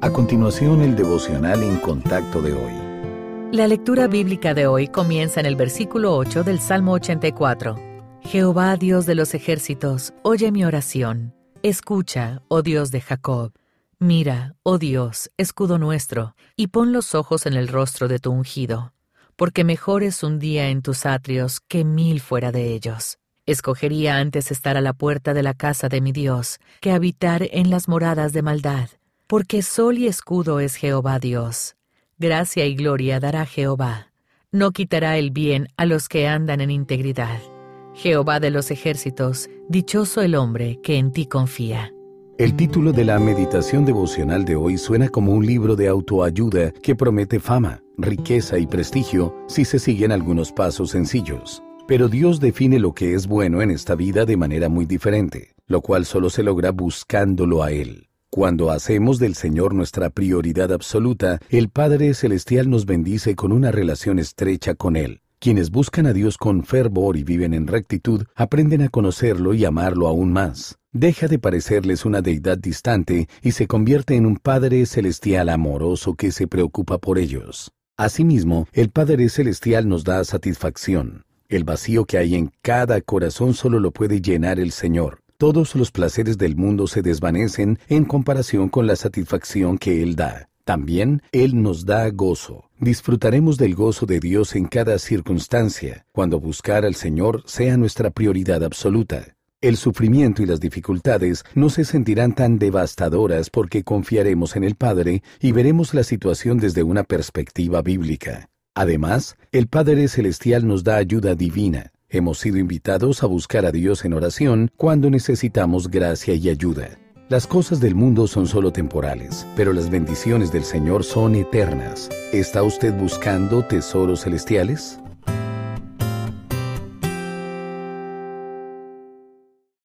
A continuación, el devocional en contacto de hoy. La lectura bíblica de hoy comienza en el versículo 8 del Salmo 84. Jehová, Dios de los ejércitos, oye mi oración. Escucha, oh Dios de Jacob. Mira, oh Dios, escudo nuestro, y pon los ojos en el rostro de tu ungido, porque mejor es un día en tus atrios que mil fuera de ellos. Escogería antes estar a la puerta de la casa de mi Dios que habitar en las moradas de maldad porque sol y escudo es Jehová Dios. Gracia y gloria dará Jehová. No quitará el bien a los que andan en integridad. Jehová de los ejércitos, dichoso el hombre que en ti confía. El título de la meditación devocional de hoy suena como un libro de autoayuda que promete fama, riqueza y prestigio si se siguen algunos pasos sencillos. Pero Dios define lo que es bueno en esta vida de manera muy diferente, lo cual solo se logra buscándolo a Él. Cuando hacemos del Señor nuestra prioridad absoluta, el Padre Celestial nos bendice con una relación estrecha con Él. Quienes buscan a Dios con fervor y viven en rectitud, aprenden a conocerlo y amarlo aún más. Deja de parecerles una deidad distante y se convierte en un Padre Celestial amoroso que se preocupa por ellos. Asimismo, el Padre Celestial nos da satisfacción. El vacío que hay en cada corazón solo lo puede llenar el Señor. Todos los placeres del mundo se desvanecen en comparación con la satisfacción que Él da. También Él nos da gozo. Disfrutaremos del gozo de Dios en cada circunstancia, cuando buscar al Señor sea nuestra prioridad absoluta. El sufrimiento y las dificultades no se sentirán tan devastadoras porque confiaremos en el Padre y veremos la situación desde una perspectiva bíblica. Además, el Padre Celestial nos da ayuda divina. Hemos sido invitados a buscar a Dios en oración cuando necesitamos gracia y ayuda. Las cosas del mundo son solo temporales, pero las bendiciones del Señor son eternas. ¿Está usted buscando tesoros celestiales?